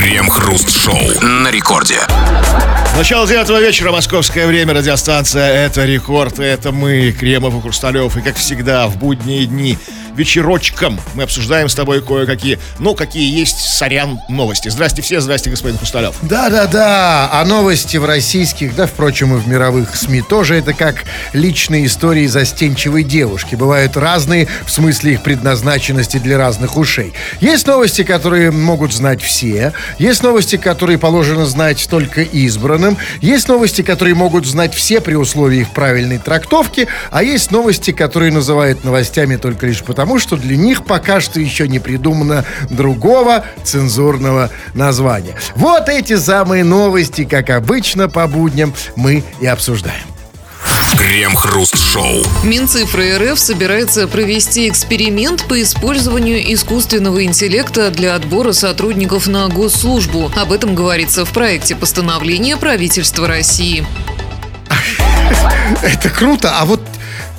Крем-хруст-шоу на рекорде. Начало девятого вечера, московское время, радиостанция «Это рекорд», это мы, Кремов и Хрусталев, и как всегда в будние дни вечерочком мы обсуждаем с тобой кое-какие, ну, какие есть, сорян, новости. Здрасте все, здрасте, господин Хрусталев. Да-да-да, а новости в российских, да, впрочем, и в мировых СМИ тоже это как личные истории застенчивой девушки. Бывают разные в смысле их предназначенности для разных ушей. Есть новости, которые могут знать все, есть новости, которые положено знать только избранным, есть новости, которые могут знать все при условии их правильной трактовки, а есть новости, которые называют новостями только лишь потому, что для них пока что еще не придумано другого цензурного названия. Вот эти самые новости, как обычно по будням, мы и обсуждаем. Крем-хруст-шоу. Минцифры РФ собирается провести эксперимент по использованию искусственного интеллекта для отбора сотрудников на госслужбу. Об этом говорится в проекте постановления правительства России. Это круто, а вот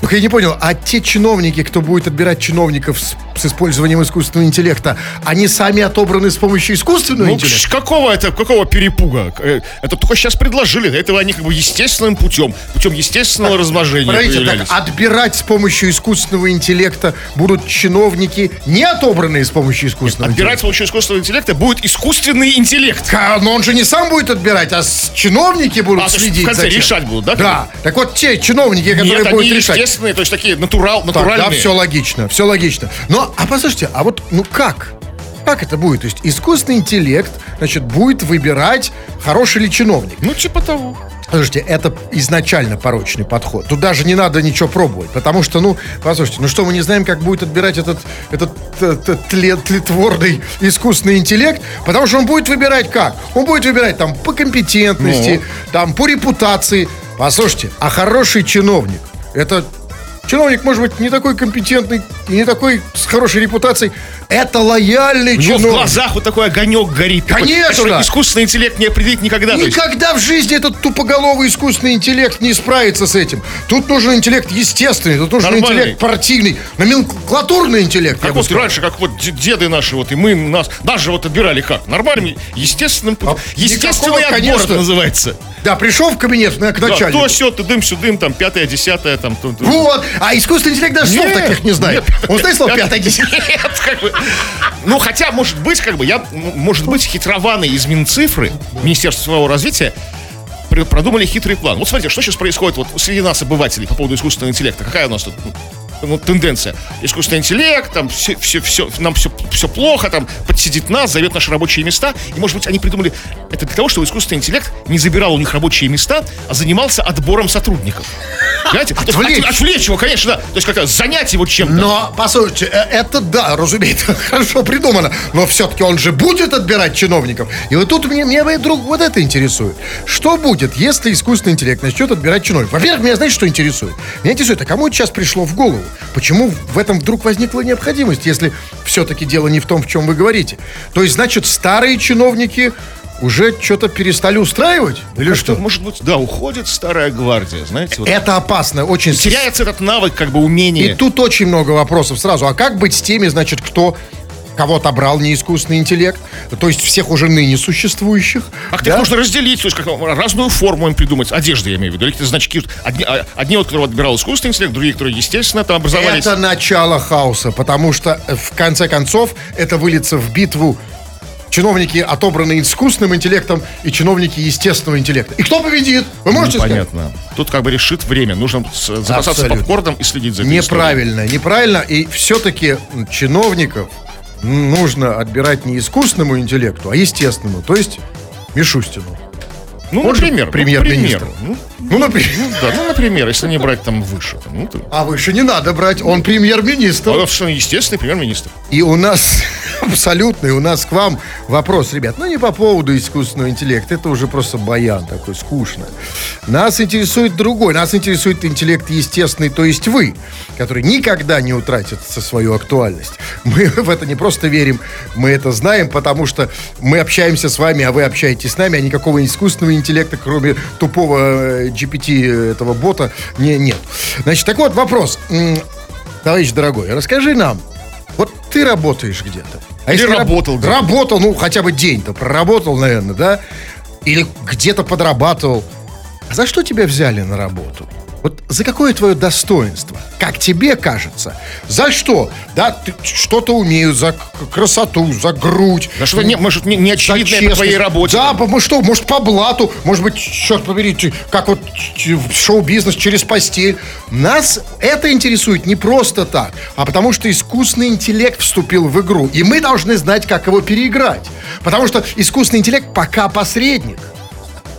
только я не понял, а те чиновники, кто будет отбирать чиновников с, с использованием искусственного интеллекта, они сами отобраны с помощью искусственного Ну, интеллекта? какого это, какого перепуга? Э, Это только сейчас предложили. Этого они как бы естественным путем, путем естественного размножения Подождите, так отбирать с помощью искусственного интеллекта будут чиновники, не отобранные с помощью искусственного Отбирать с помощью искусственного интеллекта будет искусственный интеллект. А, Но он же не сам будет отбирать, а чиновники будут А, следить в конце за тем. решать будут, да? Да. Так вот те чиновники, которые Нет, будут они решать. естественные, то есть такие натурал, Так, натуральные. да, все логично, все логично. Но, а послушайте, а вот, ну как? Как это будет? То есть искусственный интеллект, значит, будет выбирать, хороший ли чиновник. Ну, типа того. Слушайте, это изначально порочный подход. Тут даже не надо ничего пробовать, потому что, ну, послушайте, ну что, мы не знаем, как будет отбирать этот, этот т- т- тле- тлетворный искусственный интеллект, потому что он будет выбирать как? Он будет выбирать там по компетентности, там по репутации. Послушайте, а хороший чиновник, это чиновник, может быть, не такой компетентный, не такой с хорошей репутацией, это лояльный У него в чиновник. глазах вот такой огонек горит. такой, Конечно. который искусственный интеллект не определит никогда. Никогда в жизни этот тупоголовый искусственный интеллект не справится с этим. Тут нужен интеллект естественный, тут нужен Нормальный. интеллект партийный, номенклатурный интеллект. Как вот сказал. раньше, как вот деды наши, вот и мы нас, нас же вот отбирали как? Нормальным, естественным путем. А Естественный никакого, отбор конечно. называется. Да, пришел в кабинет на, к Да, начальнику. то, все, ты дым, сюдым, там, пятое, десятое, там. то- то. Вот, а искусственный интеллект даже слов Нет, таких не знает. нет. Он знает слово пятое, десятое. Нет, как бы. Ну, хотя, может быть, как бы, я, может быть, хитрованные из Минцифры, Министерства своего развития, продумали хитрый план. Вот смотрите, что сейчас происходит вот среди нас, обывателей, по поводу искусственного интеллекта. Какая у нас тут ну, тенденция? Искусственный интеллект, там все, все, все, нам все, все плохо, там подсидит нас, зовет наши рабочие места. И, может быть, они придумали это для того, чтобы искусственный интеллект не забирал у них рабочие места, а занимался отбором сотрудников. Понимаете? То есть Отвлечь. от- отвлечь его, конечно, да. То есть как занять его чем-то. Но, послушайте, э, это да, разумеется, хорошо придумано. Но все-таки он же будет отбирать чиновников. И вот тут мне, меня вдруг вот это интересует. Что будет, если искусственный интеллект начнет отбирать чиновников? Во-первых, меня знаете, что интересует? Меня интересует, а кому это сейчас пришло в голову? Почему в этом вдруг возникла необходимость, если все-таки дело не в том, в чем вы говорите? То есть, значит, старые чиновники уже что-то перестали устраивать? Или Что, что? может быть, да, уходит старая гвардия, знаете, вот. Это опасно, очень теряется этот навык, как бы умение. И тут очень много вопросов сразу. А как быть с теми, значит, кто кого отобрал не искусственный интеллект, то есть всех уже ныне существующих. Как да? их нужно разделить, есть как разную форму им придумать. Одежды, я имею в виду. Или какие-то значки. Одни, а, одни от которого отбирал искусственный интеллект, другие, которые, естественно, там образовались. Это начало хаоса, потому что э, в конце концов это выльется в битву чиновники, отобранные искусственным интеллектом, и чиновники естественного интеллекта. И кто победит? Вы можете сказать? Понятно. Тут как бы решит время. Нужно запасаться Абсолютно. попкорном и следить за историей. Неправильно, неправильно. И все-таки чиновников нужно отбирать не искусственному интеллекту, а естественному, то есть Мишустину. Ну, Он например. ну, премьер-министр. Ну, Ну, например. да, ну, например, если не брать там выше. Там, ну, то, А выше не надо брать, он премьер-министр. он естественный премьер-министр. И у нас абсолютный, у нас к вам вопрос, ребят. Ну, не по поводу искусственного интеллекта, это уже просто баян такой, скучно. Нас интересует другой, нас интересует интеллект естественный, то есть вы, который никогда не утратит со свою актуальность. Мы в это не просто верим, мы это знаем, потому что мы общаемся с вами, а вы общаетесь с нами, а никакого искусственного интеллекта, кроме тупого э, GPT этого бота, не, нет. Значит, так вот, вопрос. Товарищ дорогой, расскажи нам, вот ты работаешь где-то, А Или если работал раб- где-то. Работал, ну, хотя бы день-то проработал, наверное, да? Или где-то подрабатывал. А за что тебя взяли на работу? Вот за какое твое достоинство? Как тебе кажется? За что? Да, ты что-то умею, за красоту, за грудь. За что-то не- может, не- не за очевидное по твоей работе. Да, по- может, что, может, по блату, может быть, черт побери, как вот шоу-бизнес через постель. Нас это интересует не просто так, а потому что искусственный интеллект вступил в игру, и мы должны знать, как его переиграть. Потому что искусственный интеллект пока посредник.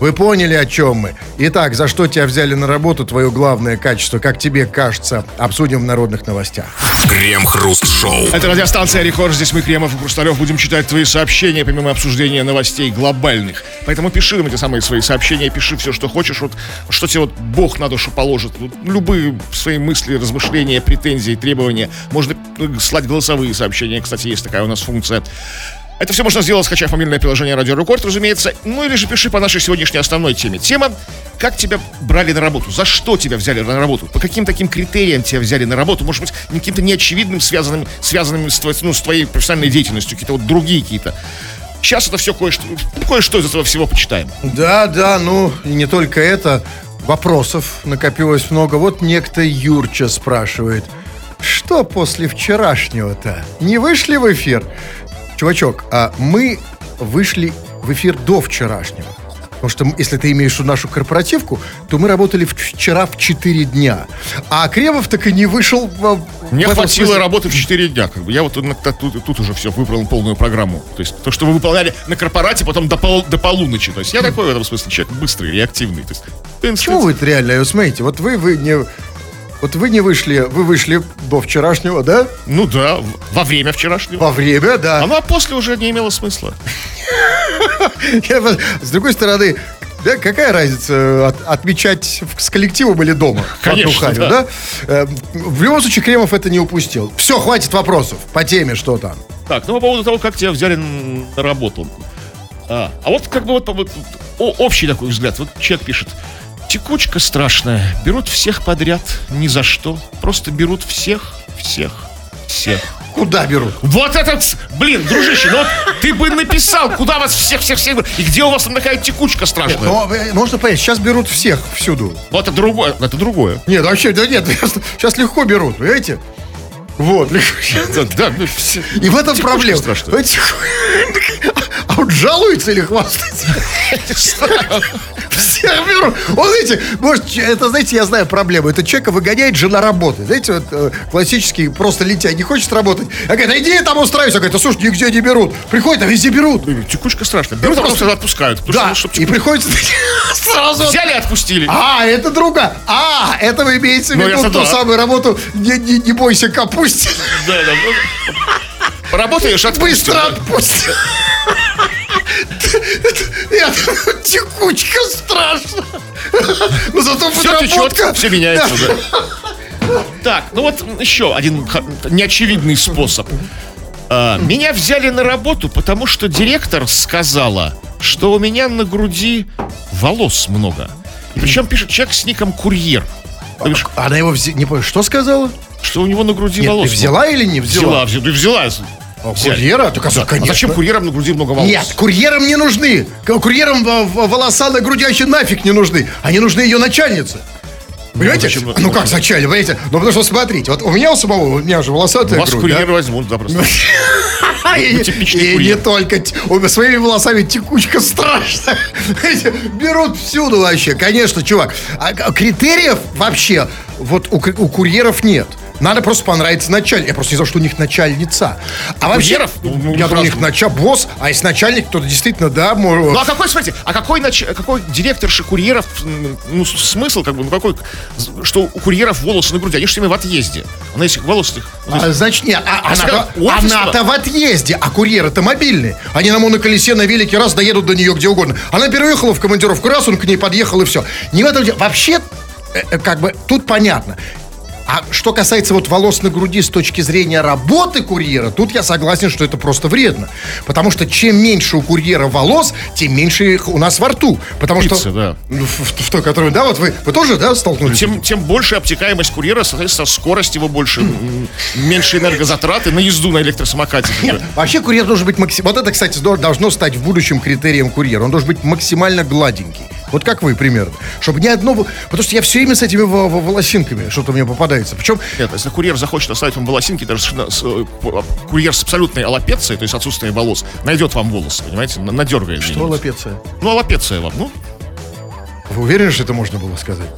Вы поняли, о чем мы. Итак, за что тебя взяли на работу, твое главное качество, как тебе кажется, обсудим в народных новостях. Крем-хруст-шоу. Это радиостанция Рекорд. Здесь мы, Кремов и Хрусталев, будем читать твои сообщения, помимо обсуждения новостей глобальных. Поэтому пиши нам эти самые свои сообщения, пиши все, что хочешь. Вот, что тебе вот Бог на душу положит. Вот любые свои мысли, размышления, претензии, требования. Можно э, слать голосовые сообщения. Кстати, есть такая у нас функция. Это все можно сделать, скачав мобильное приложение Радио Рекорд, разумеется. Ну или же пиши по нашей сегодняшней основной теме. Тема «Как тебя брали на работу?» За что тебя взяли на работу? По каким таким критериям тебя взяли на работу? Может быть, не каким-то неочевидным, связанным, связанным с, ну, с твоей профессиональной деятельностью, какие-то вот другие какие-то. Сейчас это все кое-что, кое-что из этого всего почитаем. Да, да, ну и не только это. Вопросов накопилось много. Вот некто Юрча спрашивает, что после вчерашнего-то? Не вышли в эфир? Чувачок, а мы вышли в эфир до вчерашнего. Потому что если ты имеешь нашу корпоративку, то мы работали вчера в 4 дня. А Кремов так и не вышел в, в Мне хватило смысле. работы в 4 дня. Как бы. Я вот тут, тут, уже все выполнил полную программу. То есть то, что вы выполняли на корпорате, потом до, пол- до полуночи. То есть я такой в этом смысле человек быстрый, реактивный. То есть, Почему вы реально, вот смотрите, вот вы, вы не... Вот вы не вышли, вы вышли до вчерашнего, да? Ну да, во время вчерашнего. Во время, да. А ну а после уже не имело смысла. С другой стороны, да, какая разница, э, от- отмечать с коллективом или дома? Конечно, харю, да. Э, В любом случае, Кремов это не упустил. Все, хватит вопросов. По теме что там. Так, ну по поводу того, как тебя взяли на работу. А, а вот как бы вот, вот о- общий такой взгляд. Вот человек пишет. Текучка страшная. Берут всех подряд. Ни за что. Просто берут всех, всех, всех. Куда берут? Вот этот, блин, дружище, ну вот ты бы написал, куда вас всех-всех-всех, и где у вас там такая текучка страшная. Но, э, можно понять, сейчас берут всех всюду. Вот это другое, это другое. Нет, вообще, да нет, сейчас легко берут, понимаете? Вот, легко. Да, да, ну, все- И в этом проблема. страшная. Понимаете? А он жалуется или хвастается? Берут. Он, знаете, может, это, знаете, я знаю проблему. Это человека выгоняет жена работы. Знаете, вот э, классический просто лентяй не хочет работать. А говорит, а иди я там устраивайся. А говорит, а слушай, нигде не берут. Приходит, а везде берут. Текучка страшная. Берут, а просто- просто отпускают. Да, что, чтоб и приходится сразу... Взяли и отпустили. А, это друга. А, это вы имеете в Ну, виду ту самую работу «Не, не, не бойся капусти». Да, да, ну, Работаешь, отпустил. Быстро да. Нет, текучка страшно. Но зато Все течет, все меняется, да. Так, ну вот еще один неочевидный способ. А, Меня взяли на работу, потому что директор сказала, что у меня на груди волос много. И причем пишет человек с ником Курьер. Бишь, Она его взяла, не понял, что сказала? Что у него на груди Нет, волос ты взяла или не много. Взяла, взяла? взяла, взяла. А, Взяли. Курьера? Так, а, А конечно. зачем курьерам на груди много волос? Нет, курьерам не нужны. Курьерам волоса на груди вообще нафиг не нужны. Они нужны ее начальнице. Понимаете? зачем- Ну как начальник, понимаете? Ну потому что смотрите, вот у меня у самого, у меня же волосатая Вас грудь, да? курьер возьмут, да, просто. И, Ну, и не только своими волосами текучка. Знаете, Берут всюду вообще. Конечно, чувак. А критериев вообще вот у курьеров нет. Надо просто понравиться начальнику. Я просто не знал, что у них начальница. А вообще, курьеров? Ну, ну, я у них сразу. нача босс, а если начальник, то действительно, да, Ну может... а какой, смотрите, а какой, нач... какой директорши курьеров, ну, смысл, как бы, ну какой, что у курьеров волосы на груди, они же все время в отъезде. Она если волосы их... ну, есть- значит, нет, а, А она, у офиса- она-то в отъезде, а курьеры-то мобильные. Они на моноколесе, на велике раз доедут до нее где угодно. Она переехала в командировку, раз он к ней подъехал и все. Не в этом дело. Вообще, э, э, как бы, тут понятно. А что касается вот волос на груди с точки зрения работы курьера, тут я согласен, что это просто вредно. Потому что чем меньше у курьера волос, тем меньше их у нас во рту. Потому Пицца, что... да. В, в- в той, которую, да, вот вы, вы тоже, да, столкнулись? Тем, тем больше обтекаемость курьера, соответственно, скорость его больше, меньше энергозатраты на езду на электросамокате. Нет, вообще курьер должен быть максимально... Вот это, кстати, должно стать в будущем критерием курьера. Он должен быть максимально гладенький. Вот как вы примерно. Чтобы ни одного... Потому что я все время с этими во- во- волосинками что-то мне попадается. Причем Нет, если курьер захочет оставить вам волосинки, даже с- э, курьер с абсолютной аллопецией, то есть отсутствием волос, найдет вам волосы, понимаете, на- надергает. что лапеция? Ну, аллопеция вам, ну, Вы уверены, что это можно было сказать?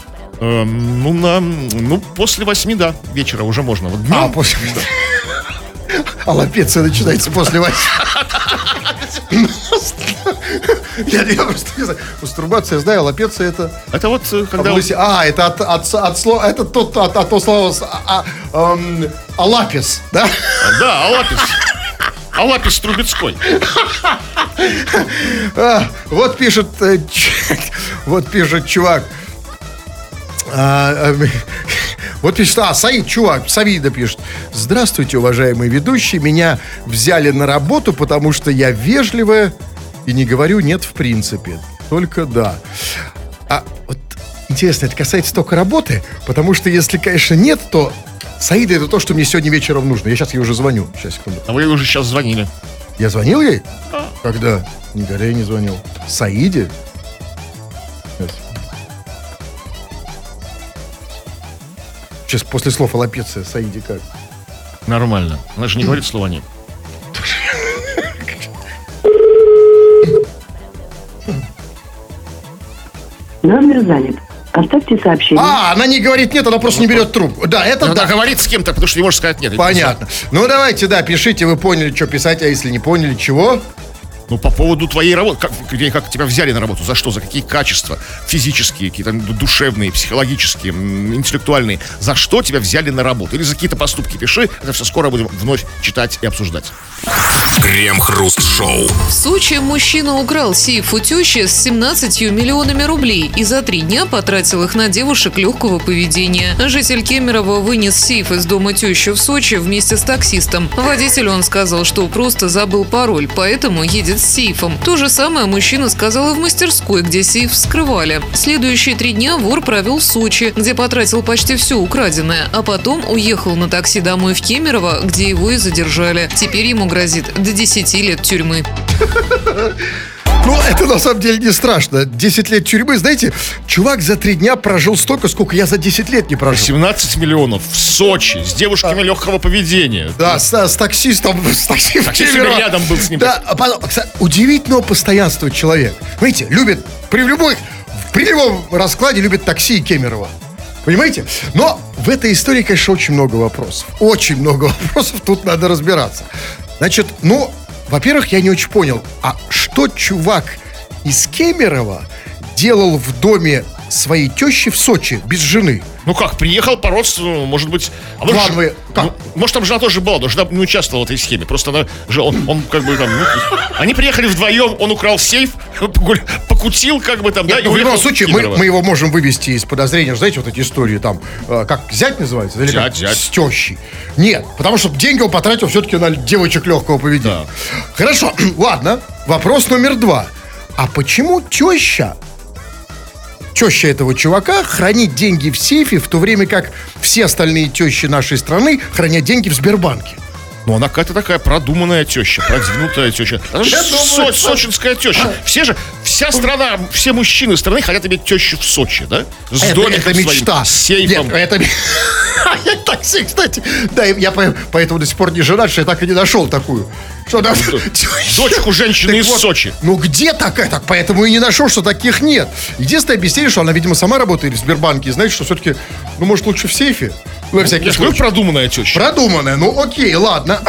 эм, ну, на, ну, после восьми, да, вечера уже можно. Вот днем, А, после... А лапеция начинается после восьми. Я, я просто не знаю. Мастурбация, я знаю, лапеция это... это вот э, когда... область- А, это от, от, от слова... Это тот, от, от того слова... А, а, эм, алапис, да? Да, аллапис. Аллапис Трубецкой. А, вот пишет... э, вот пишет чувак. А, э, вот пишет, а, Саид, чувак, Савида пишет. Здравствуйте, уважаемый ведущий. Меня взяли на работу, потому что я вежливая и не говорю нет в принципе. Только да. А вот интересно, это касается только работы, потому что если, конечно, нет, то Саида это то, что мне сегодня вечером нужно. Я сейчас ей уже звоню. Сейчас, секунду. А вы уже сейчас звонили. Я звонил ей? Когда? Никогда я не звонил. Саиде? Сейчас. Сейчас после слов аллопеция Саиде как? Нормально. Она же не говорит слова нет. Номер занят. Оставьте сообщение. А, она не говорит нет, она просто не берет трубку. Да, это Она да. говорит с кем-то, потому что не может сказать нет. Понятно. Ну, давайте, да, пишите, вы поняли, что писать, а если не поняли, чего? Ну, по поводу твоей работы, как, как тебя взяли на работу, за что, за какие качества, физические, какие-то душевные, психологические, интеллектуальные, за что тебя взяли на работу, или за какие-то поступки пиши, это все скоро будем вновь читать и обсуждать. Крем-хруст-шоу. В Сочи мужчина украл сейф у тещи с 17 миллионами рублей и за три дня потратил их на девушек легкого поведения. Житель Кемерово вынес сейф из дома тещи в Сочи вместе с таксистом. Водителю он сказал, что просто забыл пароль, поэтому едет с сейфом. То же самое мужчина сказал и в мастерской, где сейф вскрывали. Следующие три дня вор провел в Сочи, где потратил почти все украденное, а потом уехал на такси домой в Кемерово, где его и задержали. Теперь ему грозит до 10 лет тюрьмы. Ну, это на самом деле не страшно. 10 лет тюрьмы, знаете, чувак за три дня прожил столько, сколько я за 10 лет не прожил. 17 миллионов в Сочи с девушками легкого поведения. Да, с, с таксистом, с таксистом. Таксист рядом был с ним. Да, а потом, удивительного постоянства человек. Видите, любит при любой, при любом раскладе любит такси и Кемерово. Понимаете? Но в этой истории, конечно, очень много вопросов. Очень много вопросов, тут надо разбираться. Значит, ну, во-первых, я не очень понял, а что чувак из Кемерово делал в доме своей тещи в Сочи без жены? Ну как, приехал по родственному, может быть... А может, Ладно, вы- как? ну, может, там жена тоже была, но жена не участвовала в этой схеме. Просто она, он, он как бы там... ну, они приехали вдвоем, он украл сейф, покутил как бы там, да, Нет, и ну, в любом случае, мы, мы его можем вывести из подозрения. Знаете, вот эти истории там, э, как зять называется? Или Зять, как? зять. С тещей. Нет, потому что деньги он потратил все-таки на девочек легкого поведения. Хорошо, ладно. Вопрос номер два. А почему теща, теща этого чувака хранит деньги в сейфе, в то время как все остальные тещи нашей страны хранят деньги в Сбербанке? Ну, она какая-то такая продуманная теща, продвинутая теща. Она же со- сочинская теща. Все же, вся страна, все мужчины страны хотят иметь тещу в Сочи, да? С Это, домиком это своим, мечта. с сейфом. Нет, это... Я такси, кстати. Да, я по- поэтому до сих пор не женат, что я так и не нашел такую. Что да, Дочку женщины Так из вот, Сочи. Ну где такая? Так поэтому и не нашел, что таких нет. Единственное объяснение, что она, видимо, сама работает в Сбербанке и знает, что все-таки, ну, может, лучше в сейфе. Ну, на всякий случай. продуманная теща. Продуманная, ну окей, ладно.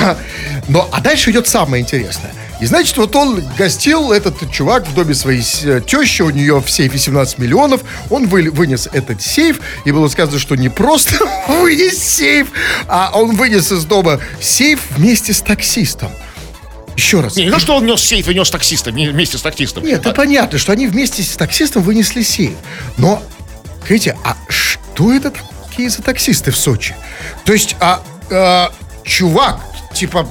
Но, а дальше идет самое интересное. И значит, вот он гостил, этот чувак в доме своей с- тещи, у нее в сейфе 17 миллионов, он вы- вынес этот сейф, и было сказано, что не просто вынес сейф, а он вынес из дома сейф вместе с таксистом. Еще раз. Не, не то, что он нес сейф и нес таксиста вме- вместе с таксистом. Нет, это понятно, что они вместе с таксистом вынесли сейф. Но, скажите, а что это такие за таксисты в Сочи? То есть, а, а, чувак, типа,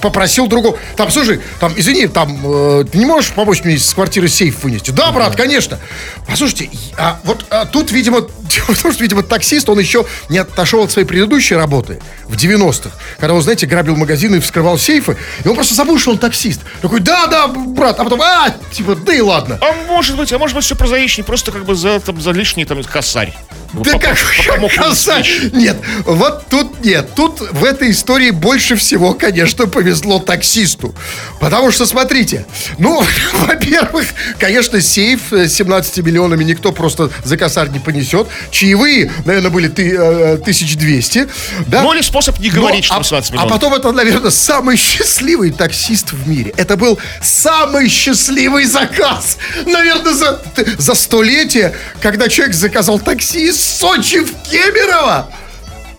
попросил другого. Там, слушай, там, извини, там, э, ты не можешь помочь мне из квартиры сейф вынести? Да, брат, конечно. Послушайте, а вот а тут, видимо, том, что, видимо, таксист, он еще не отошел от своей предыдущей работы в 90-х, когда он, знаете, грабил магазины и вскрывал сейфы, и он просто забыл, что он таксист. Такой, да, да, брат, а потом, а, типа, да и ладно. А может быть, а может быть все прозаичнее, просто как бы за, там, за лишний там косарь. Да Поп- как ему косарь? Нет, вот тут нет. Тут в этой истории больше всего, конечно, повезло таксисту. Потому что, смотрите, ну, во-первых, конечно, сейф с 17 миллионами никто просто за косарь не понесет. Чаевые, наверное, были ты, э, 1200. Да? Ну или способ не говорить, что а, там 17 а миллионов. потом это, наверное, самый счастливый таксист в мире. Это был самый счастливый заказ. Наверное, за, за столетие, когда человек заказал такси из Сочи в Кемерово.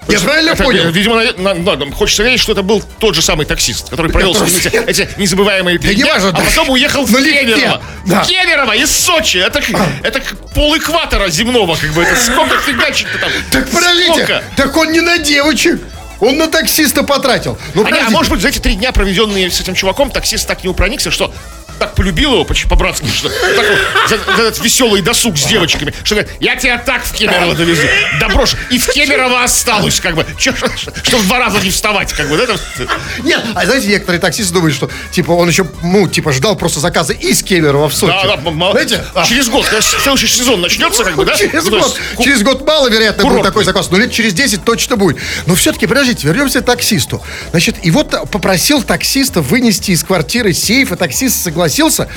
Я правильно Это, понял? Видимо, на- на- на- хочется верить, что это был тот же самый таксист, который провел с ними эти, незабываемые три не важно, а да. потом уехал в Кемерово. да. В Кемерово из Сочи. Это, это пол экватора земного, как бы. Это сколько фигачек-то там? Так подождите, так он не на девочек. Он на таксиста потратил. Ну, А, не, а может быть, за эти три дня, проведенные с этим чуваком, таксист так не проникся, что так полюбил его по- по-братски, что так вот, за, за этот веселый досуг с девочками, что говорит, я тебя так в Кемерово довезу. Да брошь, и в Кемерово останусь, как бы, Чё, что, что в два раза не вставать, как бы, да, Нет, а знаете, некоторые таксисты думают, что, типа, он еще, ну, типа, ждал просто заказа из Кемерово в Сочи. Да, да, Знаете? а, через год, когда следующий сезон начнется, как бы, да? Через Ну, год, через год маловероятно будет такой заказ, но лет через 10 точно будет. Но все-таки, подождите, вернемся к таксисту. Значит, и вот попросил таксиста вынести из квартиры сейф, и таксист согласился. Э,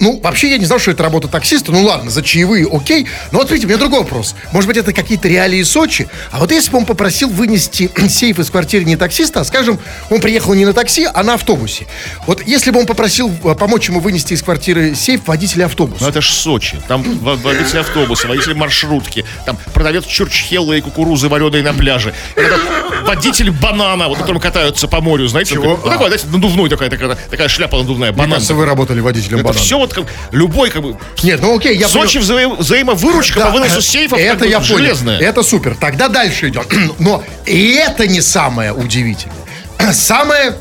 ну, вообще я не знал, что это работа таксиста. Ну ладно, за чаевые, окей. Но вот смотрите, у меня другой вопрос. Может быть, это какие-то реалии Сочи? А вот если бы он попросил вынести сейф из квартиры не таксиста, а, скажем, он приехал не на такси, а на автобусе. Вот если бы он попросил э, помочь ему вынести из квартиры сейф водителя автобуса. Ну это ж Сочи. Там во- водители автобуса, водители маршрутки, там продавец чурчхелла и кукурузы вареной на пляже. Это водитель банана, вот которым катаются по морю, знаете? Чего? Ну, такой, знаете, надувной такая, такая, такая шляпа надувная, Мне банан. кажется, вы работали водителем Это банана. Все вот как любой как бы Нет, ну окей, я Сочи взаим- взаимовыручка Да, по выносу сейфов это как бы я понял. железная. Это супер. Тогда дальше идем. Но и это не самое удивительное. Самое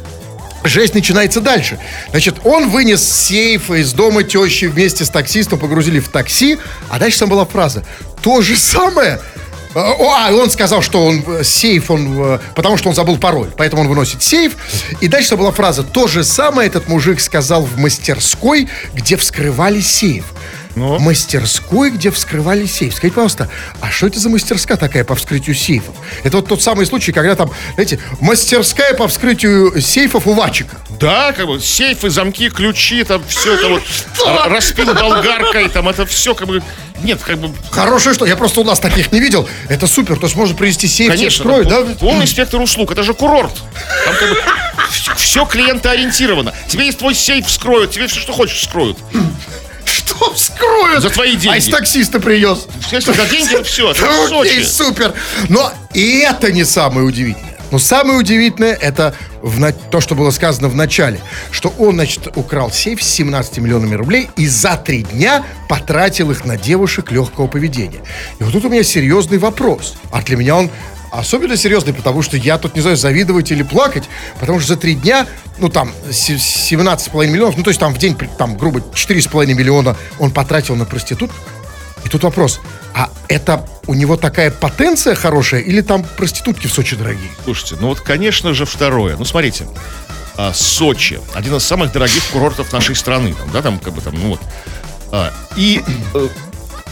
Жесть начинается дальше. Значит, он вынес сейф из дома тещи вместе с таксистом, погрузили в такси, а дальше там была фраза. То же самое. А, он сказал, что он э, сейф, он, э, потому что он забыл пароль, поэтому он выносит сейф. И дальше была фраза. То же самое этот мужик сказал в мастерской, где вскрывали сейф. Ну? Мастерской, где вскрывали сейф. Скажите, пожалуйста, а что это за мастерская такая по вскрытию сейфов? Это вот тот самый случай, когда там, знаете, мастерская по вскрытию сейфов у Вачика. Да, как бы сейфы, замки, ключи, там все это вот распил болгаркой, там это все как бы нет, как бы Хорошее что, я просто у нас таких не видел. Это супер, то есть можно привезти сейф, Конечно, да? полный спектр услуг. Это же курорт. Там как бы все клиентоориентировано. Тебе есть твой сейф вскроют, тебе все, что хочешь, вскроют. Вскроют? За твои деньги. А из таксиста привез. Если за деньги, все, Окей, супер. Но и это не самое удивительное. Но самое удивительное это в на- то, что было сказано в начале, что он, значит, украл сейф с 17 миллионами рублей и за три дня потратил их на девушек легкого поведения. И вот тут у меня серьезный вопрос. А для меня он особенно серьезный, потому что я тут не знаю, завидовать или плакать, потому что за три дня, ну там, се- 17,5 миллионов, ну то есть там в день, там, грубо, 4,5 миллиона он потратил на проститут, и тут вопрос, а это у него такая потенция хорошая или там проститутки в Сочи дорогие? Слушайте, ну вот, конечно же, второе. Ну, смотрите, а, Сочи, один из самых дорогих курортов нашей страны, там, да, там, как бы там, ну вот. А, и, э,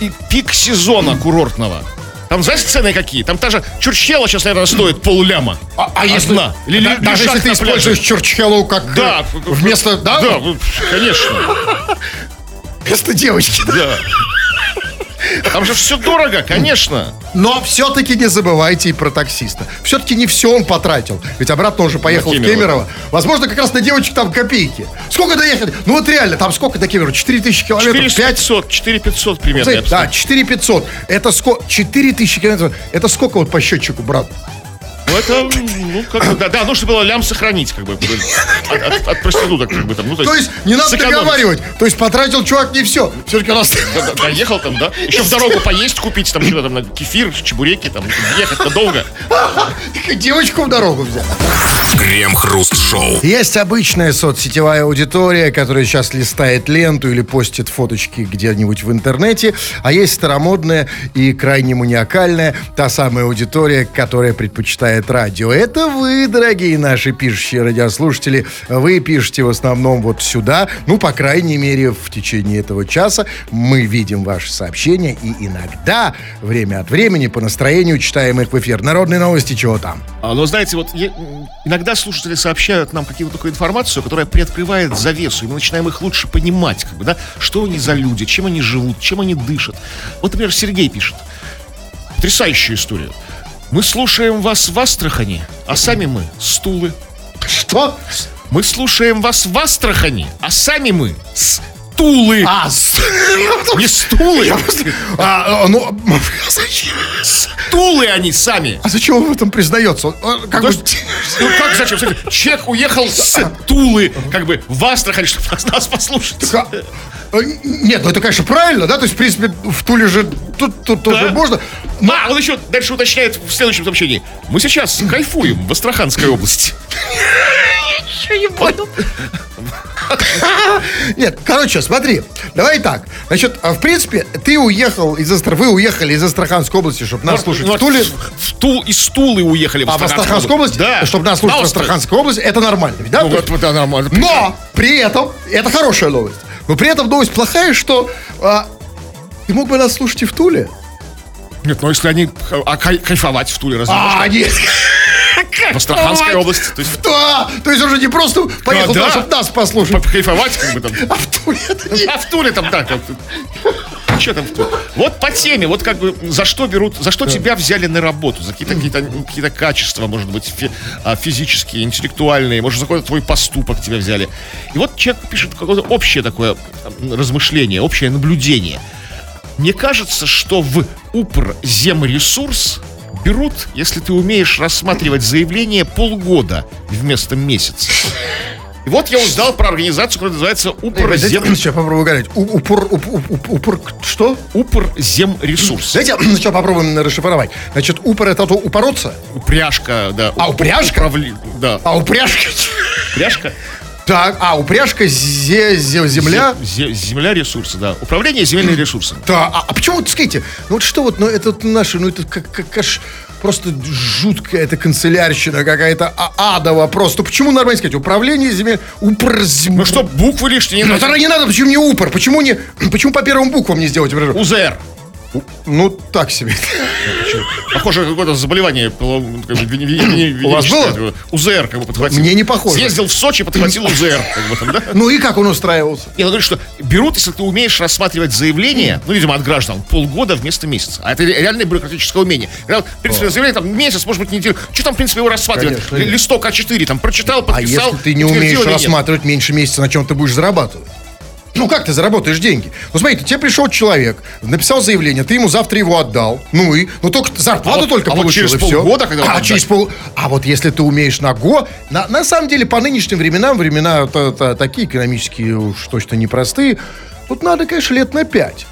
и пик сезона курортного. Там, знаете, цены какие? Там та же чурчхела сейчас, наверное, стоит полляма. А, если, Одна. Или да- даже если ты используешь Чурчхеллоу как Да. э, вместо, да? Да, конечно. Вместо девочки. да? Там же все дорого, конечно. Но все-таки не забывайте и про таксиста. Все-таки не все он потратил. Ведь обратно он же поехал На в Кемерово. Кемерово. Возможно, как раз на девочек там копейки. Сколько доехали? Ну вот реально, там сколько до Кемерово? 4 тысячи километров? 5 4500, 4500 примерно. Да, 4 500. Это сколько? 4 тысячи километров. Это сколько вот по счетчику, брат? Ну, это, ну, как бы, да, да, нужно было лям сохранить, как бы, от, от- от проституток, как бы, там, ну, То есть не надо сэкономить. договаривать. То есть потратил чувак не все. Все-таки у нас... Да, да, Доехал там, да? Еще в дорогу поесть купить, там, что-то там, на кефир, чебуреки, там, ехать-то долго. Девочку в дорогу взял. Крем-хруст-шоу. Есть обычная соцсетевая аудитория, которая сейчас листает ленту или постит фоточки где-нибудь в интернете, а есть старомодная и крайне маниакальная, та самая аудитория, которая предпочитает радио. Это вы, дорогие наши пишущие радиослушатели. Вы пишете в основном вот сюда. Ну, по крайней мере, в течение этого часа мы видим ваши сообщения и иногда, время от времени, по настроению читаем их в эфир. Народные новости, чего там? А, Но знаете, вот м, иногда слушатели сообщают нам какую-то такую информацию, которая приоткрывает завесу, и мы начинаем их лучше понимать, как бы, да, что они за люди, чем они живут, чем они дышат. Вот, например, Сергей пишет. Потрясающую историю. Мы слушаем вас в Астрахани, а сами мы стулы. Что? Мы слушаем вас в Астрахани, а сами мы стулы. А, с- Не стулы, А, а, ну, зачем? стулы они сами. А зачем он в этом признается? Он, как бы... Потому что- ну как зачем? Человек уехал с Тулы, как бы в Астрахань, чтобы нас, послушать. А, э, Нет, ну это, конечно, правильно, да? То есть, в принципе, в Туле же тут, тут тоже Да. можно. А, он еще дальше уточняет в следующем сообщении. Мы сейчас кайфуем в Астраханской области. Нет, короче, смотри, давай так. Значит, а, в принципе, ты уехал из Астра... Вы уехали из Астраханской области, чтобы нас слушать в Туле. В Тул, из Тулы уехали в А в Астраханской области, Да. чтобы нас слушать в. Астраханской области, это нормально, да? Ну, То вот, есть- вот, да, нормально. Но при этом, это хорошая новость, но при этом новость плохая, что а, ты мог бы нас слушать и в Туле. Нет, ну если они а, кай- кайфовать в Туле разве А, нет. В Астраханской области. То есть Да, то есть он же не просто поехал да. туда, чтобы нас послушать, кайфовать как бы там. а в Туле это не... А в Туле там так вот. Что там? Вот по теме, вот как бы за что берут, за что тебя взяли на работу, за какие-то какие какие качества, может быть, фи- а, физические, интеллектуальные, может, за какой-то твой поступок тебя взяли. И вот человек пишет какое-то общее такое размышление, общее наблюдение. Мне кажется, что в Укрземресурс берут, если ты умеешь рассматривать заявление полгода вместо месяца. Вот я узнал про организацию, которая называется Укрзем... Сейчас попробую говорить. У- Упор, уп- уп- уп- упор, что? Укрземресурс. Давайте сначала попробуем расшифровать. Значит, упор это то упороться, Упряжка, да. А, упряжка? Управли- Да. а упряжка... Упряжка. Так, а упряжка зе- зе- земля... Зе- земля ресурсы, да. Управление земельными ресурсами. Да, а, а почему, вот, скажите, ну вот что вот, ну это вот наши, ну это как, как аж просто жуткая это канцелярщина какая-то а- адово просто. Почему нормально сказать? Управление земель... Упр... Ну что, буквы лишние не Ну надо? не надо, почему не упор? Почему не... Почему по первым буквам не сделать? УЗР. Ну, так себе. Похоже, какое-то заболевание. вени- У вас было? УЗР как бы подхватил. Мне не похоже. Съездил в Сочи, подхватил УЗР. Ну и как он устраивался? И он говорит, что берут, если ты умеешь рассматривать заявление, ну, видимо, от граждан, полгода вместо месяца. А это реальное бюрократическое умение. В принципе, заявление там месяц, может быть, неделю. Что там, в принципе, его рассматривать? Листок А4, там, прочитал, А подписал. если ты не умеешь рассматривать меньше месяца, на чем ты будешь зарабатывать? Ну, как ты заработаешь деньги? Ну, смотри, тебе пришел человек, написал заявление, ты ему завтра его отдал. Ну и? Ну, только зарплату А вот- только а вот получил, через и полгода, когда А, отдать? через пол... А вот если ты умеешь на го... На, на самом деле, по нынешним временам, времена та- та- такие экономические уж точно непростые, тут надо, конечно, лет на пять.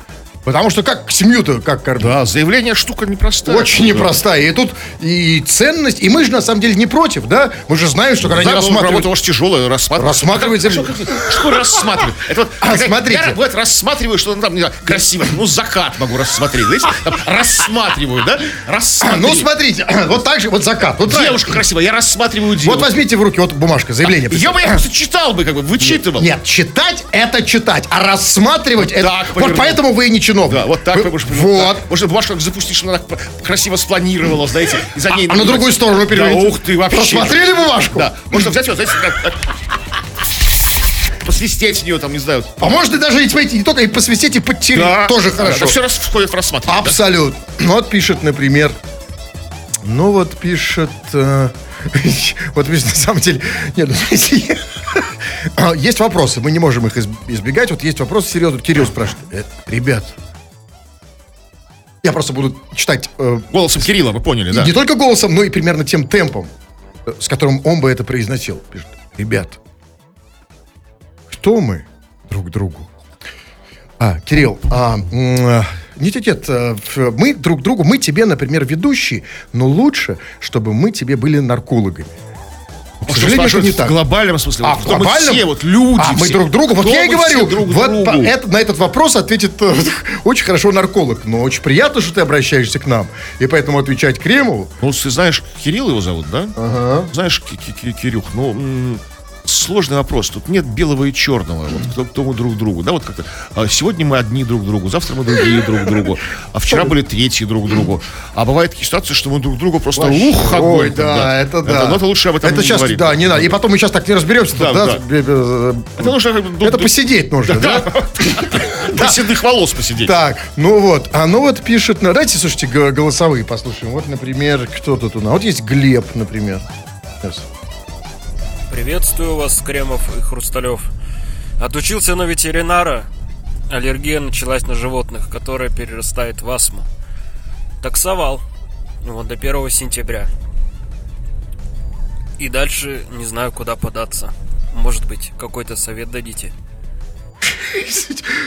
Потому что как семью-то, как кормить? Да, заявление штука непростая. Очень непростая. И тут и ценность, и мы же на самом деле не против, да? Мы же знаем, что когда Да, они рассматривают... работа уж тяжелая, рассматривать. Рассматривать заявление. что, рассматривать? Это вот, А, смотрите. Я вот рассматриваю, что там, не знаю, красиво. Ну, закат могу рассмотреть. Знаете, там, рассматриваю, да? Рассматриваю. ну, смотрите, вот так же, вот закат. Вот. Девушка красивая, я рассматриваю девушку. Вот возьмите в руки вот бумажка, заявление. Ее бы я просто читал бы, как бы, вычитывал. Нет, читать это читать, а рассматривать это. Вот поэтому вы и не чиновник. Да, вот так Вы- можете- Вот. Можно бумажку как запустить, чтобы она так красиво спланировала, знаете, и за ней... А на другую сторону Да, переверните. ух ты, вообще. Просмотрели бумажку? Да, можно взять вот, знаете, как- посвистеть в нее, там, не знаю. А можно даже и, не только и посвистеть, и подтереть. Да. Тоже Да, хорошо. Это все раз входит в рассматривание. да? Абсолютно. Вот пишет, например, ну вот пишет, э, вот пишет, на самом деле, нет, ну, смотрите, а, есть вопросы, мы не можем их изб- избегать, вот есть вопросы серьезные, Кирилл спрашивает, «Э, ребят, Я просто буду читать э, Голосом Кирилла, вы поняли, да? не только голосом, но и примерно тем темпом, э, с которым он бы это произносил. Пишет, ребят, кто мы друг другу? А, Кирилл, а, нет, нет, нет, э, мы друг другу, мы тебе, например, ведущие, но лучше, чтобы мы тебе были наркологами. К сожалению, это не в так. глобальном смысле. А, вот в мы глобальном? все, вот люди. А, мы все. друг другу. Вот Кто я и мы говорю, друг вот другу? по- это- на этот вопрос ответит э, очень хорошо нарколог. Но очень приятно, что ты обращаешься к нам. И поэтому отвечать Кремову. Ну, ты знаешь, Кирилл его зовут, да? Знаешь, Ки- Ки- Кирюх, ну, сложный вопрос. Тут нет белого и черного. Вот кто, кто мы друг другу. Да, вот как-то. а, сегодня мы одни друг другу, завтра мы другие друг другу. А вчера были третьи друг другу. А бывает такие ситуации, что мы друг другу просто ух, огонь. Ой, там, да, это да. но это лучше об этом Это не сейчас, говорить. да, не надо. И потом мы сейчас так не разберемся. Да, да, да. бе- бе- Это нужно ну, Это посидеть нужно, да? до седых волос посидеть. Так, ну вот, а ну вот пишет, ну, давайте, слушайте, голосовые послушаем. Вот, например, кто тут у нас? Вот есть Глеб, например. Сейчас. Приветствую вас, Кремов и Хрусталев. Отучился на ветеринара. Аллергия началась на животных, которая перерастает в астму. Таксовал. Вот до 1 сентября. И дальше не знаю, куда податься. Может быть, какой-то совет дадите.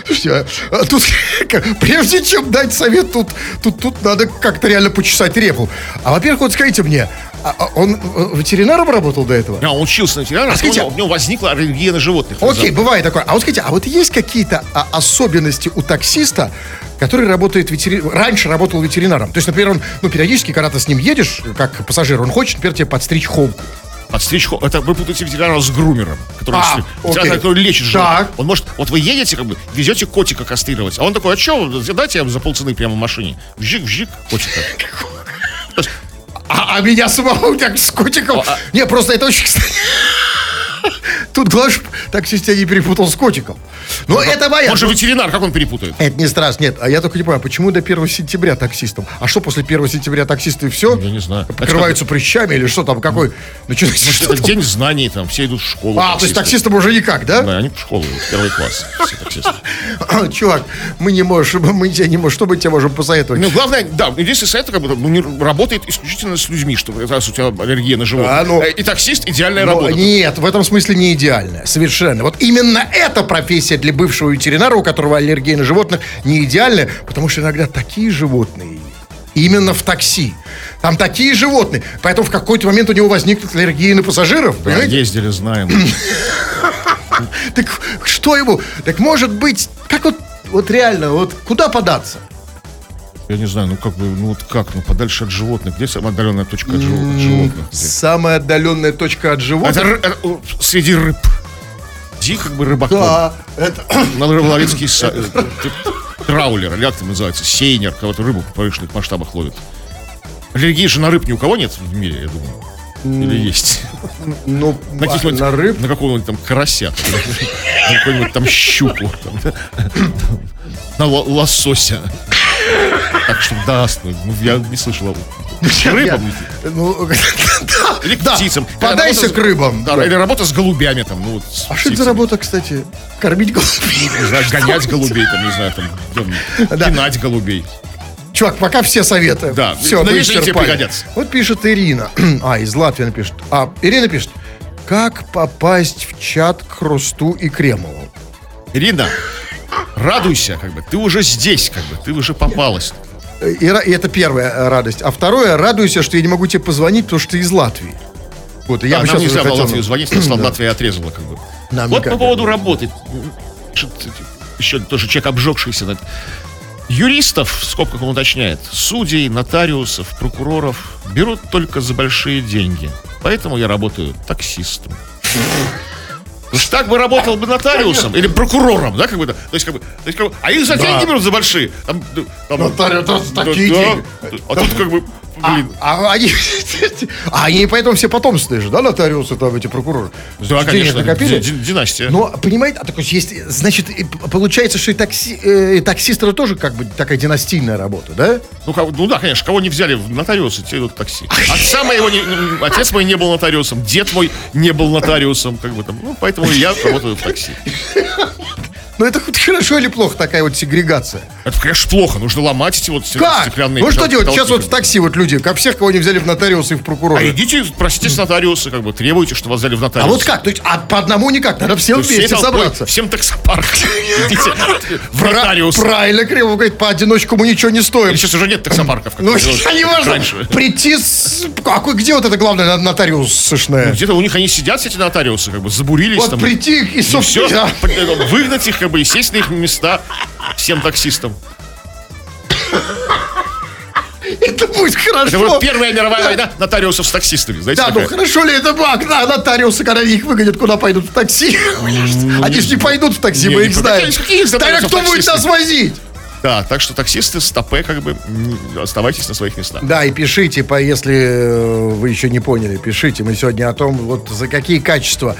Слушайте, а, а тут, прежде чем дать совет, тут, тут, тут надо как-то реально почесать репу. А, во-первых, вот скажите мне, а- а он э, ветеринаром работал до этого? А, он учился на ветеринара, а скажите, у него возникла аллергия на животных. Окей, бывает такое. А вот скажите, а вот есть какие-то а, особенности у таксиста, который работает ветери... раньше работал ветеринаром? То есть, например, он, ну, периодически, когда ты с ним едешь, как пассажир, он хочет, например, тебе подстричь холку. Подстричь хо- Это вы путаете ветеринара с грумером, который, А, ветеринар, который лечит животных. Он может, вот вы едете, как бы, везете котика кастрировать, а он такой, а что, дайте я за полцены прямо в машине. Вжик, вжик, котика. А, а меня самого так с котиком. а- Не, просто это очень кстати. Тут чтоб таксист тебя не перепутал с котиком. Но это моя. Он же ветеринар, как он перепутает? Это не страшно, нет. А я только не понимаю, почему до 1 сентября таксистам? А что после 1 сентября таксисты все? Я не знаю. Покрываются прыщами или что там, какой? Начинается что Это там? день знаний, там, все идут в школу. А, то есть таксисты. таксистам уже никак, да? Да, они в школу первый класс, все таксисты. Чувак, мы не можем, мы тебе не можем, что мы тебе можем посоветовать? Ну, главное, да, единственный совет, как бы, ну, работает исключительно с людьми, чтобы раз у тебя аллергия на животных. А, ну- Э, И таксист идеальная Но работа. нет, в этом смысле не идеальная. Совершенно. Вот именно эта профессия для бывшего ветеринара, у которого аллергия на животных, не идеальная, потому что иногда такие животные именно в такси. Там такие животные. Поэтому в какой-то момент у него возникнет аллергия на пассажиров. Да, Понимаете? ездили, знаем. Так что ему? Так может быть, как вот, вот реально, вот куда податься? Я не знаю, ну как бы, ну вот как, ну подальше от животных. Где самая отдаленная точка от, живо- от животных? Самая отдаленная точка от животных. Э, среди рыб. Иди как бы рыбаком. Да, это... На рыболовецкий са- э, т- траулер, или как там называется, сейнер, кого-то рыбу в повышенных масштабах ловит. Аллергии же на рыб ни у кого нет в мире, я думаю. Или есть? Ну, На, каких-нибудь- на рыб на какого-нибудь там карася. На какую-нибудь там щуку. там, На ло- лосося. Так что да, ну, я не слышал. К рыбам. Ну, да, Или к да. птицам. Подайся к рыбам. Да, Да. или работа с голубями там. Ну, с А что это за работа, кстати? Кормить голубей. Не знаю, гонять голубей, там, не знаю, там, Да. голубей. Чувак, пока все советы. Да, все, надеюсь, они тебе пригодятся. Вот пишет Ирина. А, из Латвии она пишет. А, Ирина пишет. Как попасть в чат к Хрусту и Кремову? Ирина, радуйся, как бы, ты уже здесь, как бы, ты уже попалась. И, и это первая радость. А второе, радуйся, что я не могу тебе позвонить, потому что ты из Латвии. Вот, и я Да, бы нам нельзя хотел- Латвию звонить, нас там Латвия отрезала, как бы. Нам вот никак по поводу было. работы. Еще тоже человек обжегшийся. Юристов, в скобках он уточняет, судей, нотариусов, прокуроров берут только за большие деньги. Поэтому я работаю таксистом. Так бы работал бы нотариусом или прокурором, да, как бы, да? то есть, как бы, то есть, как бы, а их за деньги берут за большие. Там, да, там, Нотариус, да, да, такие да. деньги. А тут как бы, блин, А, они, а они поэтому все потомственные же, да, нотариусы, там эти прокуроры? да, конечно, накопили? ди- династия. Но, понимаете, а так вот есть, значит, получается, что и, такси, э, и таксист это тоже как бы такая династийная работа, да? Ну, кого- ну да, конечно, кого не взяли в нотариусы, те идут в такси. Отца моего, не- отец мой не был нотариусом, дед мой не был нотариусом, как бы там, ну, поэтому я работаю в такси. Но это хоть хорошо или плохо такая вот сегрегация? Это, конечно, плохо. Нужно ломать эти вот Как? стеклянные Ну что делать? Сейчас вот в такси вот люди, как всех, кого не взяли в нотариусы и в А прокуроры. идите, просите с нотариуса, как бы, требуйте, что вас взяли в А нотариус. вот как? То есть, а по одному никак, надо всем вместе собраться. Всем таксопарк. Идите в нотариус. Правильно, Кремов говорит, по одиночку мы ничего не стоим. Сейчас уже нет таксопарков. Ну, не важно. Прийти с... Какой, где вот это главное нотариусшная? Где-то у них они сидят, эти нотариусы, как бы забурились Вот прийти и, собственно... все, выгнать их, бы, и сесть на их места всем таксистам. Это будет хорошо. Это вот Первая мировая война нотариусов с таксистами, знаете, Да, ну такая. хорошо ли это баг? Да, нотариусы, когда их выгонят, куда пойдут в такси? Они же не пойдут в такси, мы их знаем. А нотариусов кто будет нас возить? Да, так что таксисты, стопе, как бы, оставайтесь на своих местах. Да, и пишите, по, если э, вы еще не поняли, пишите. Мы сегодня о том, вот за какие качества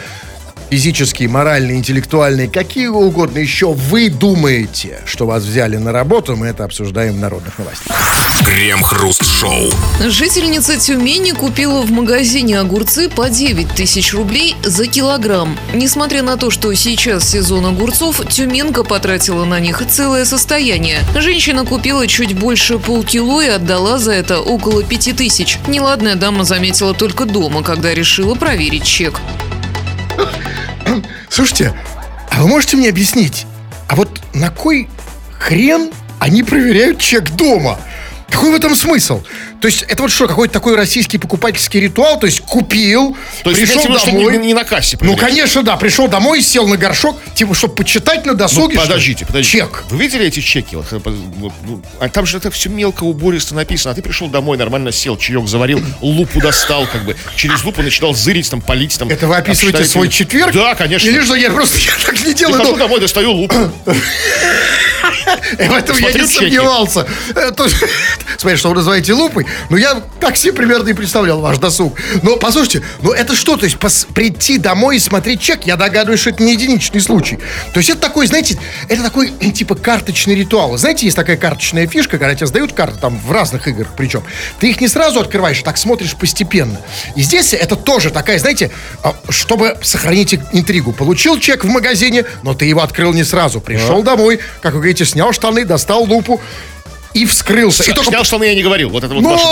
физические, моральные, интеллектуальные, какие угодно еще вы думаете, что вас взяли на работу, мы это обсуждаем в народных новостях. Крем-хруст-шоу. Жительница Тюмени купила в магазине огурцы по 9 тысяч рублей за килограмм. Несмотря на то, что сейчас сезон огурцов, Тюменка потратила на них целое состояние. Женщина купила чуть больше полкило и отдала за это около 5 тысяч. Неладная дама заметила только дома, когда решила проверить чек. Слушайте, а вы можете мне объяснить, а вот на кой хрен они проверяют чек дома? Какой в этом смысл? То есть это вот что, какой-то такой российский покупательский ритуал? То есть купил, То есть, пришел что домой. не, не на кассе Ну, проверяют? конечно, да. Пришел домой, сел на горшок, типа, чтобы почитать на Ну, досуге. ли? подождите, подождите. Чек. Вы видели эти чеки? Э, ну, а там же это все мелко убористо написано. А ты пришел домой, нормально сел, чаек заварил, лупу достал, как бы. Через лупу начинал зырить, там, полить. Там, Это вы описываете свой четверг? Да, конечно. Или что, я просто я так не делаю. Прихожу ну, домой, достаю лупу. В этом я не сомневался. Э, Смотри, что вы называете лупой. Ну, я так себе примерно и представлял ваш досуг. Но, послушайте, ну это что? То есть пос- прийти домой и смотреть чек, я догадываюсь, что это не единичный случай. То есть это такой, знаете, это такой, типа, карточный ритуал. Знаете, есть такая карточная фишка, когда тебе сдают карты, там, в разных играх причем. Ты их не сразу открываешь, а так смотришь постепенно. И здесь это тоже такая, знаете, а, чтобы сохранить интригу. Получил чек в магазине, но ты его открыл не сразу. Пришел домой, как вы говорите, снял штаны, достал лупу и вскрылся. И только Снял штаны, я не говорил. Вот это вот ну, ваше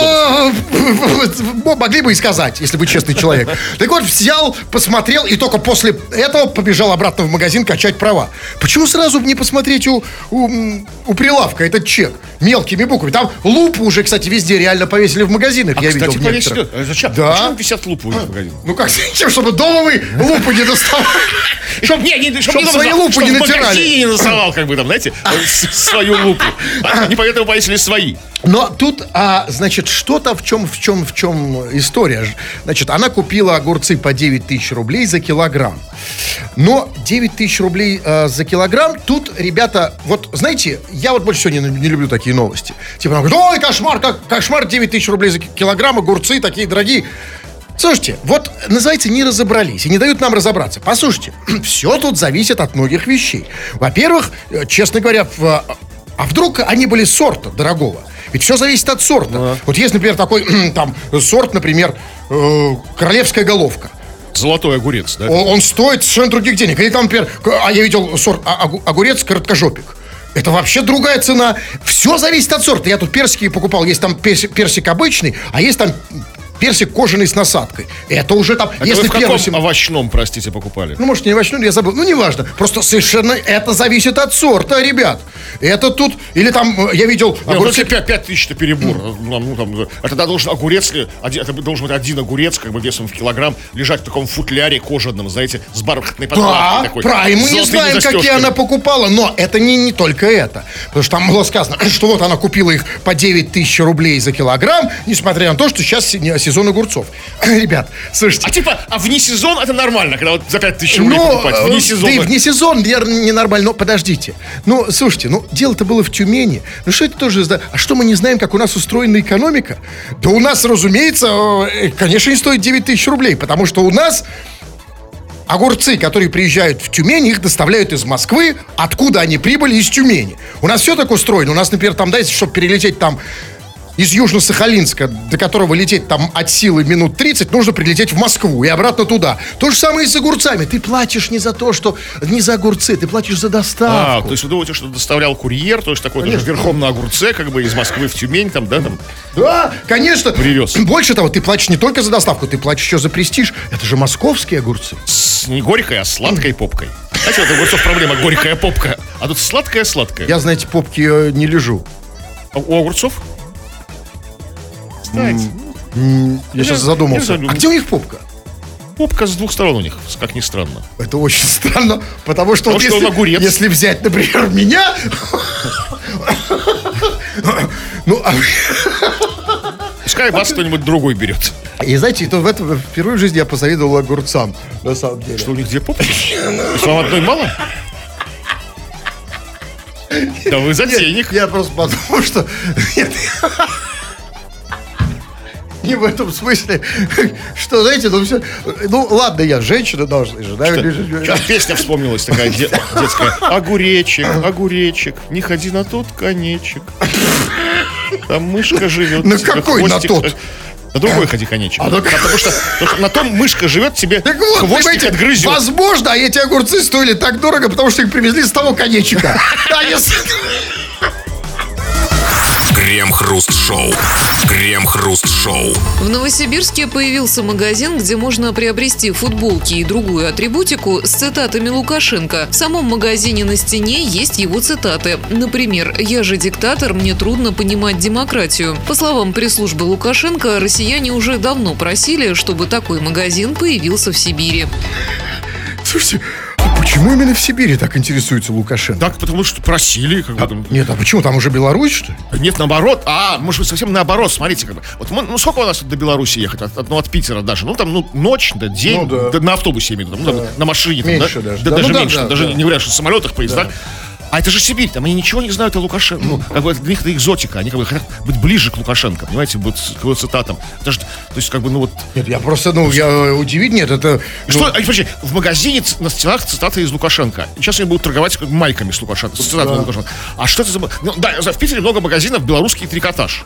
дома. могли бы и сказать, если вы честный человек. Так вот, взял, посмотрел, и только после этого побежал обратно в магазин качать права. Почему сразу не посмотреть у, у, у прилавка этот чек мелкими буквами? Там лупу уже, кстати, везде реально повесили в магазинах, я видел Кстати, в некоторых. повесили. А Зачем? Да. Почему висят лупу в магазине? Ну как, зачем, чтобы дома вы лупу не доставали? Чтоб, не, не, чтоб Чтоб не свои лупы не в натирали. магазине не насовал, как бы там, знаете, свою лупу. А Они поэтому повесили свои. Но тут, а, значит, что-то в чем, в чем, в чем история. Значит, она купила огурцы по 9 тысяч рублей за килограмм. Но 9 тысяч рублей э, за килограмм, тут, ребята, вот, знаете, я вот больше всего не, не люблю такие новости. Типа, она говорит, ой, кошмар, как, кошмар, 9 тысяч рублей за ки- килограмм, огурцы такие дорогие. Слушайте, вот, называется, не разобрались и не дают нам разобраться. Послушайте, все тут зависит от многих вещей. Во-первых, э, честно говоря, в, а вдруг они были сорта дорогого? Ведь все зависит от сорта. Вот есть, например, такой там сорт, например, э, королевская головка. Золотой огурец, да? Он, он стоит совершенно других денег. Или там, например, а я видел сорт а- огу- огурец короткожопик. Это вообще другая цена. Все зависит от сорта. Я тут персики покупал. Есть там персик, персик обычный, а есть там персик кожаный с насадкой. Это уже там, Это если вы в каком первый... овощном, простите, покупали? ну, может, не овощной, я забыл. Ну, неважно. Просто совершенно это зависит от сорта, ребят. Это тут... Или там, э, я видел... Не, ну, огурцы- если 5, тысяч это перебор. Ну, ну, там, это да, должен огурец, это должен быть один огурец, как бы весом в килограмм, лежать в таком футляре кожаном, знаете, с бархатной подкладкой Да, такой. правильно, мы не знаем, какие она покупала, но это не, не только это. Потому что там было сказано, что вот она купила их по 9 тысяч рублей за килограмм, несмотря на то, что сейчас се- сезон огурцов. Ребят, слушайте, А типа, а вне сезон это нормально, когда вот за 5 тысяч рублей ну, покупать, э, вне да и вне сезон, наверное, ненормально. Но подождите. Ну, слушайте, ну, дело-то было в Тюмени. Ну, что это тоже... А что мы не знаем, как у нас устроена экономика? Да у нас, разумеется, э, конечно, не стоит 9 тысяч рублей, потому что у нас огурцы, которые приезжают в Тюмень, их доставляют из Москвы, откуда они прибыли, из Тюмени. У нас все так устроено. У нас, например, там, дайте, чтобы перелететь там из Южно-Сахалинска, до которого лететь там от силы минут 30, нужно прилететь в Москву и обратно туда. То же самое и с огурцами. Ты платишь не за то, что... Не за огурцы, ты платишь за А, доставку. то есть вы думаете, что доставлял курьер, то есть такой тоже верхом на огурце, как бы из Москвы в Тюмень, там, да, там. Да, конечно. Привез. Больше того, ты платишь не только за доставку, ты платишь еще за престиж. Это же московские огурцы. С не горькой, а сладкой попкой. Знаете, вот огурцов проблема горькая попка, а тут сладкая-сладкая. Я, знаете, попки э, не лежу. А У огурцов? Кстати, Я сейчас задумался. А где у них попка? попка с двух сторон у них, как ни странно. Это очень странно, потому что, Потому вот что если, если взять, например, меня, ну, а- Пускай вас кто-нибудь другой берет. и знаете, это в этом впервые в жизни я позавидовал огурцам, на самом деле. Что у них две попки? То вам одной мало? Да вы затейник. Я просто подумал, что... Нет. Не в этом смысле, что, знаете, ну все... Ну, ладно, я женщина должна же, да? Сейчас песня вспомнилась такая де- детская. Огуречек, огуречек, не ходи на тот конечек. Там мышка живет. На какой на тот? На другой ходи конечек. А, ну, Потому что потому что на том мышка живет, тебе Так вот, хвостик отгрызет. возможно, эти огурцы стоили так дорого, потому что их привезли с того конечика. А если... Крем-хруст-шоу. Крем-хруст-шоу. В Новосибирске появился магазин, где можно приобрести футболки и другую атрибутику с цитатами Лукашенко. В самом магазине на стене есть его цитаты. Например, «Я же диктатор, мне трудно понимать демократию». По словам пресс-службы Лукашенко, россияне уже давно просили, чтобы такой магазин появился в Сибири. Слушайте, почему именно в Сибири так интересуется Лукашенко? Так, потому что просили, как бы там. Нет, а почему? Там уже Беларусь, что ли? Нет, наоборот. А, может быть, совсем наоборот. Смотрите, как бы. Вот мы- ну сколько у нас до Беларуси ехать? От, от- ну, от Питера даже. Ну, там, ну, ночь, да, день. Ну, да. да, на автобусе, я имею в виду. Ну, там, на машине. там, Меньше да? даже. Да, Да, даже ну да, меньше. да, даже да. не говоря, что в самолетах, поездах. А это же Сибирь, там они ничего не знают о Лукашенко. Ну, как бы для них это экзотика. Они как бы хотят быть ближе к Лукашенко, понимаете, вот к его цитатам. Это же, то есть, как бы, ну вот. Нет, я просто, ну, я э, удивить, нет, это... ну, Что, а, подожди, в магазине на стенах цитаты из Лукашенко. Сейчас они будут торговать как майками с Лукашенко, с цитатами Лукашенко. А что это за... Ну, да, в Питере много магазинов белорусский трикотаж.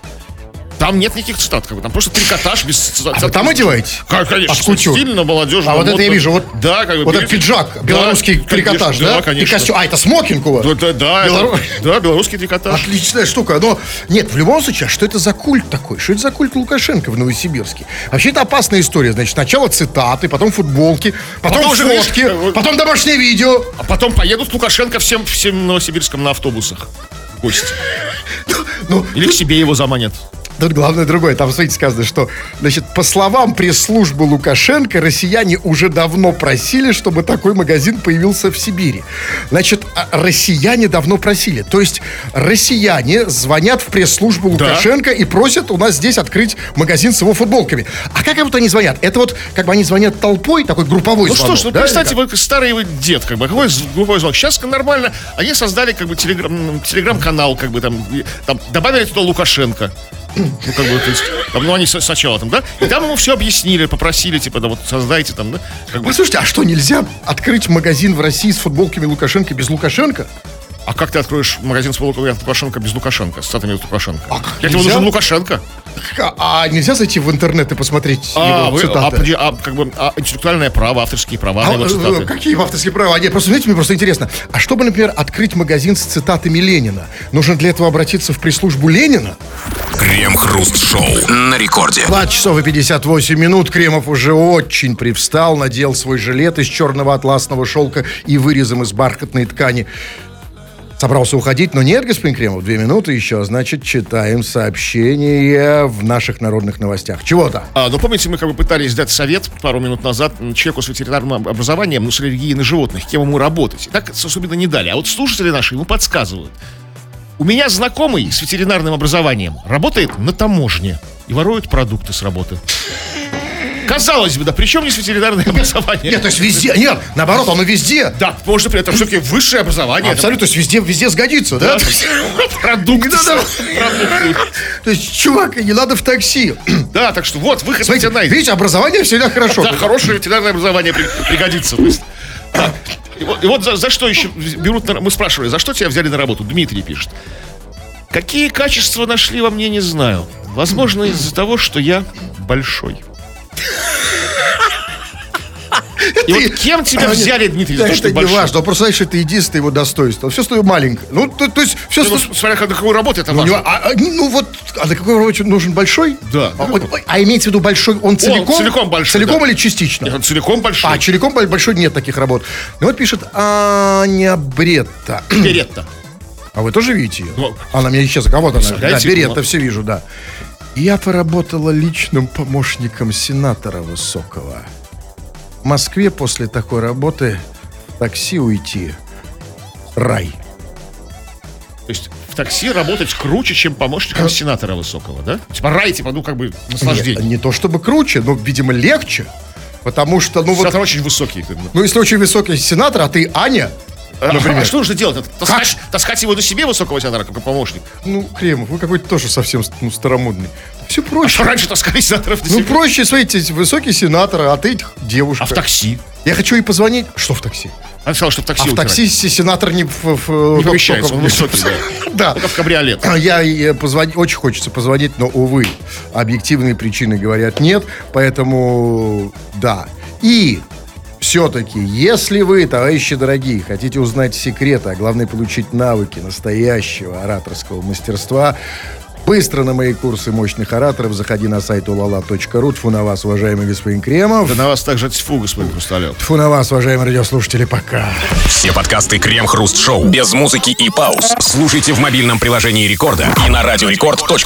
Там нет никаких цитат, как бы, там просто трикотаж без цитат. А вы там одеваете? Как, конечно, Под кутюр? стильно, молодежно. А вот это я модно. вижу, вот, да, как бы, вот этот пиджак, Да, белорусский конечно, трикотаж, да? Да, конечно. И костюм. А, это смокинг у вас? Да, да, да, Белору- это- да, белорусский трикотаж. Отличная штука. Но нет, в любом случае, а что это за культ такой? Что это за культ Лукашенко в Новосибирске? Вообще это опасная история. Значит, сначала цитаты, потом футболки, потом, Потом фотки, видишь, э, потом домашнее видео. А потом поедут Лукашенко всем, всем Новосибирском на автобусах. Гости. Ну, Или к себе его заманят. Тут главное другое. Там, смотрите, сказано, что, значит, по словам пресс-службы Лукашенко, россияне уже давно просили, чтобы такой магазин появился в Сибири. Значит, а россияне давно просили. То есть россияне звонят в пресс-службу Да. Лукашенко и просят у нас здесь открыть магазин с его футболками. А как вот они звонят? Это вот, как бы они звонят толпой, такой групповой Ну звонок, что ж, ну да, как? вы старый вы дед, как бы, какой з- глухой звук. Сейчас нормально, они создали как бы телеграм, телеграм-канал, как бы там, там добавили туда Лукашенко. Ну, как бы, то есть, там, ну, они сначала там, да? И там ему все объяснили, попросили, типа, да, вот создайте там, да? Как бы, Вы слушайте, а что, нельзя открыть магазин в России с футболками Лукашенко без Лукашенко? а как ты откроешь магазин с футболками Лукашенко без Лукашенко, с цитатами Лукашенко? А как, Для этого нужен Лукашенко. А, а нельзя зайти в интернет и посмотреть А, его вы, цитаты? а, а, как бы, а, интеллектуальное право, авторские права А, на его цитаты. какие авторские права? Нет, просто, знаете, мне просто интересно. А чтобы, например, открыть магазин с цитатами Ленина, нужно для этого обратиться в пресс-службу Ленина? Крем-хруст-шоу на рекорде. 20 часов и 58 минут. Кремов уже очень привстал, надел свой жилет из черного атласного шелка и вырезом из бархатной ткани. Собрался уходить, но нет, господин Кремов, две минуты еще. Значит, читаем сообщение в наших народных новостях. Чего там? А, ну, помните, мы как бы пытались дать совет пару минут назад человеку с ветеринарным образованием, ну, с аллергией на животных, кем ему работать. И так особенно не дали. А вот слушатели наши ему подсказывают. У меня знакомый с ветеринарным образованием работает на таможне и ворует продукты с работы. Казалось бы, да, причем здесь ветеринарное образование? Нет, то есть везде. Нет, наоборот, оно везде. Да, можно при этом все-таки высшее образование. Абсолютно, то есть везде, везде сгодится, да? Продукты. То есть, чувак, не надо в такси. Да, так что вот, выход Смотрите, видите, образование всегда хорошо. Да, хорошее ветеринарное образование при- пригодится. И вот, и вот за, за что еще берут, на- мы спрашивали, за что тебя взяли на работу? Дмитрий пишет. Какие качества нашли во мне, не знаю. Возможно, из-за того, что я большой. И вот кем тебя А, взяли, нет, Дмитрий, за то, что это не важно. Он просто знаешь, это единственное его достоинство. Все свое маленькое. Ну, то, то есть, все Ну, смотря на какую работу это у него, важно. а, а, ну вот, а на какой работе нужен большой? Да. А, вот, а имеется в виду большой, он целиком? целиком большой, Целиком да. или частично? Нет, он целиком большой. А, целиком боль- большой нет таких работ. Ну вот пишет Аня Бретта. Беретта. А вы тоже видите ее? Ну, она мне исчезла. А вот она. Да, Беретта, ну. все вижу, да. Я поработала личным помощником сенатора Высокого. В Москве после такой работы в такси уйти. Рай. То есть в такси работать круче, чем помощником сенатора высокого, да? Типа рай, типа, ну как бы наслаждение. Не, не то чтобы круче, но, видимо, легче. Потому что, ну вот, Сенатор очень высокий. бы. ну если очень высокий сенатор, а ты Аня, например. а что нужно делать? Таскать, таскать его до себе высокого сенатора, как помощник? Ну, Кремов, вы какой-то тоже совсем ну, старомодный. Все А проще. что раньше таскали сенаторов до Ну, себя? проще, смотрите, высокий сенатор, а ты девушка. А в такси? Я хочу ей позвонить. Что в такси? Она сказала, что в такси а в такси се- сенатор не, в, в- не помещается, он высокий, да. Да. В кабриолет. Я ей позвони, очень хочется позвонить, но, увы, объективные причины говорят нет, поэтому да. И все-таки, если вы, товарищи дорогие, хотите узнать секреты, а главное получить навыки настоящего ораторского мастерства, быстро на мои курсы мощных ораторов заходи на сайт ulala.ru. Тьфу на вас, уважаемый господин Кремов. Да на вас также тьфу, господин Хрусталев. Тьфу на вас, уважаемые радиослушатели, пока. Все подкасты Крем-Хруст Шоу без музыки и пауз. Слушайте в мобильном приложении Рекорда и на радиорекорд.ру.